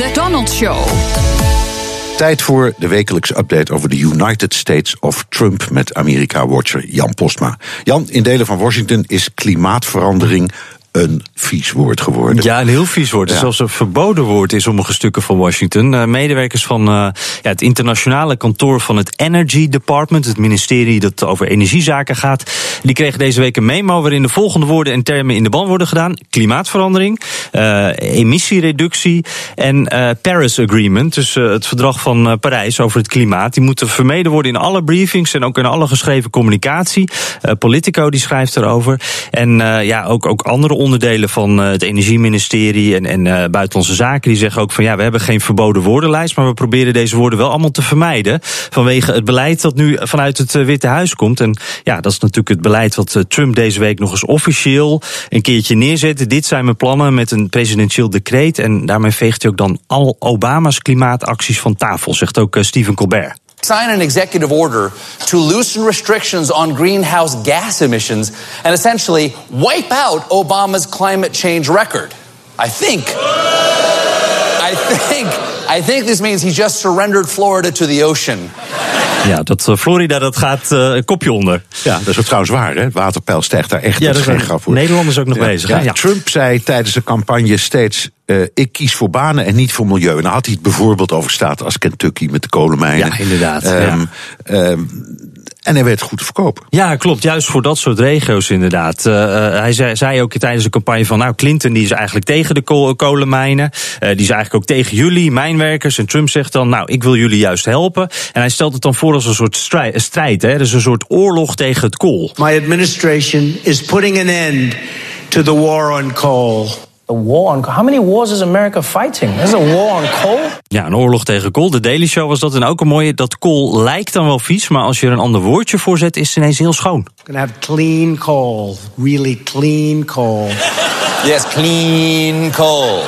The Donald Show. Tijd voor de wekelijkse update over de United States of Trump met Amerika-watcher Jan Postma. Jan, in delen van Washington is klimaatverandering een vies woord geworden. Ja, een heel vies woord. Ja. Zelfs een verboden woord in sommige stukken van Washington. Uh, medewerkers van uh, ja, het internationale kantoor van het Energy Department, het ministerie dat over energiezaken gaat, die kregen deze week een memo waarin de volgende woorden en termen in de ban worden gedaan: klimaatverandering, uh, emissiereductie en Paris Agreement, dus het verdrag van Parijs over het klimaat. Die moeten vermeden worden in alle briefings en ook in alle geschreven communicatie. Politico die schrijft erover. En ja, ook, ook andere onderdelen van het Energieministerie en, en uh, Buitenlandse Zaken. Die zeggen ook van ja, we hebben geen verboden woordenlijst, maar we proberen deze woorden wel allemaal te vermijden. Vanwege het beleid dat nu vanuit het Witte Huis komt. En ja, dat is natuurlijk het beleid wat Trump deze week nog eens officieel een keertje neerzet. Dit zijn mijn plannen met een presidentieel decreet. En daarmee veegt hij ook dan al Obama's klimaatacties van tafel, zegt ook Stephen Colbert. Sign an executive order to loosen restrictions on greenhouse gas emissions and essentially wipe out Obama's climate change record. I think. I think. I think this means he just surrendered Florida to the ocean. Ja, dat uh, Florida dat gaat uh, een kopje onder. Ja, dat is ook trouwens waar, hè? Het waterpeil stijgt daar echt. Ja, dat is geen grap voor. Nederland is ook nog ja, bezig. Ja. Trump zei tijdens de campagne steeds: uh, ik kies voor banen en niet voor milieu. En dan had hij het bijvoorbeeld over staten als Kentucky met de kolenmijnen. Ja, inderdaad. Um, um, en hij werd goed te verkopen. Ja, klopt. Juist voor dat soort regio's inderdaad. Uh, hij zei, zei, ook tijdens de campagne van... nou, Clinton die is eigenlijk tegen de kol kolenmijnen. Uh, die is eigenlijk ook tegen jullie, mijnwerkers. En Trump zegt dan, nou, ik wil jullie juist helpen. En hij stelt het dan voor als een soort strijd. strijd hè? Dus een soort oorlog tegen het kool. My administration is putting an end to the war on coal. A war on How many wars is America fighting? There's a war on coal? Ja, een oorlog tegen kool. De Daily Show was dat. En ook een mooie, dat kool lijkt dan wel vies, maar als je er een ander woordje voor zet, is het ineens heel schoon. We're gonna have clean coal. Really clean coal. Yes, clean coal.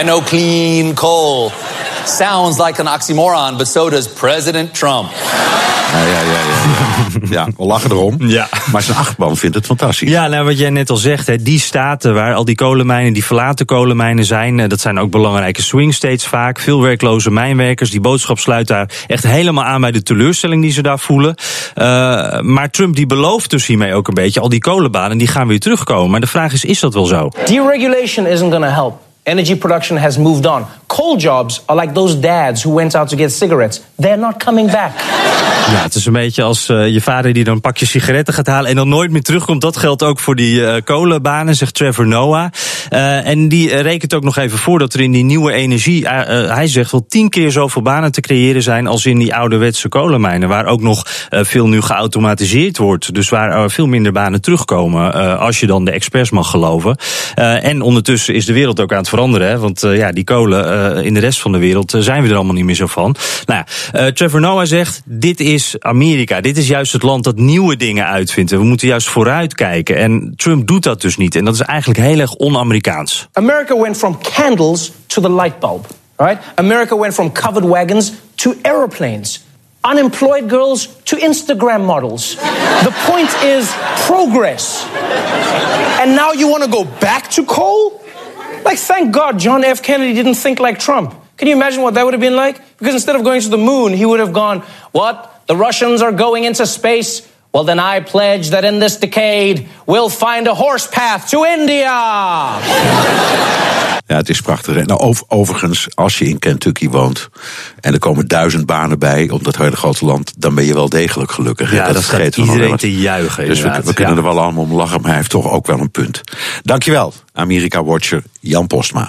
I know clean coal. Sounds like an oxymoron, but so does President Trump. Ja, ja, ja, ja. ja we lachen erom. Ja. Maar zijn achterban vindt het fantastisch. Ja, nou wat jij net al zegt, hè, die staten waar al die kolenmijnen, die verlaten kolenmijnen zijn, dat zijn ook belangrijke swing states vaak. Veel werkloze mijnwerkers. Die boodschap sluit daar echt helemaal aan bij de teleurstelling die ze daar voelen. Uh, maar Trump die belooft dus hiermee ook een beetje, al die kolenbanen die gaan weer terugkomen. Maar de vraag is, is dat wel zo? Deregulation isn't going to help. Energy production has moved on. Coal jobs are like those dads who went out to get cigarettes. They're not coming back. Ja, het is een beetje als uh, je vader die dan een pakje sigaretten gaat halen en dan nooit meer terugkomt. Dat geldt ook voor die uh, kolenbanen, zegt Trevor Noah. Uh, en die rekent ook nog even voor dat er in die nieuwe energie, hij zegt wel tien keer zoveel banen te creëren zijn als in die ouderwetse kolenmijnen. Waar ook nog veel nu geautomatiseerd wordt. Dus waar veel minder banen terugkomen, als je dan de experts mag geloven. en ondertussen is de wereld ook aan het veranderen. Hè, want ja, die kolen in de rest van de wereld zijn we er allemaal niet meer zo van. Nou ja, Trevor Noah zegt, dit is Amerika. Dit is juist het land dat nieuwe dingen uitvindt. We moeten juist vooruitkijken. En Trump doet dat dus niet. En dat is eigenlijk heel erg on-Amerikaans. America went from candles to the light bulb. Right? America went from covered wagons to airplanes. Unemployed girls to Instagram models. The point is progress. And now you want to go back to coal? Like, thank God John F. Kennedy didn't think like Trump. Can you imagine what that would have been like? Because instead of going to the moon, he would have gone, What? The Russians are going into space? Well, then I pledge that in this decade, we'll find a horse path to India. Ja, het is prachtig. Nou, over, overigens, als je in Kentucky woont en er komen duizend banen bij op dat hele grote land, dan ben je wel degelijk gelukkig. Ja, dat, dat vergeet iedereen te juichen. Dus we, we kunnen ja. er wel allemaal om lachen, maar hij heeft toch ook wel een punt. Dankjewel, Amerika-watcher Jan Postma.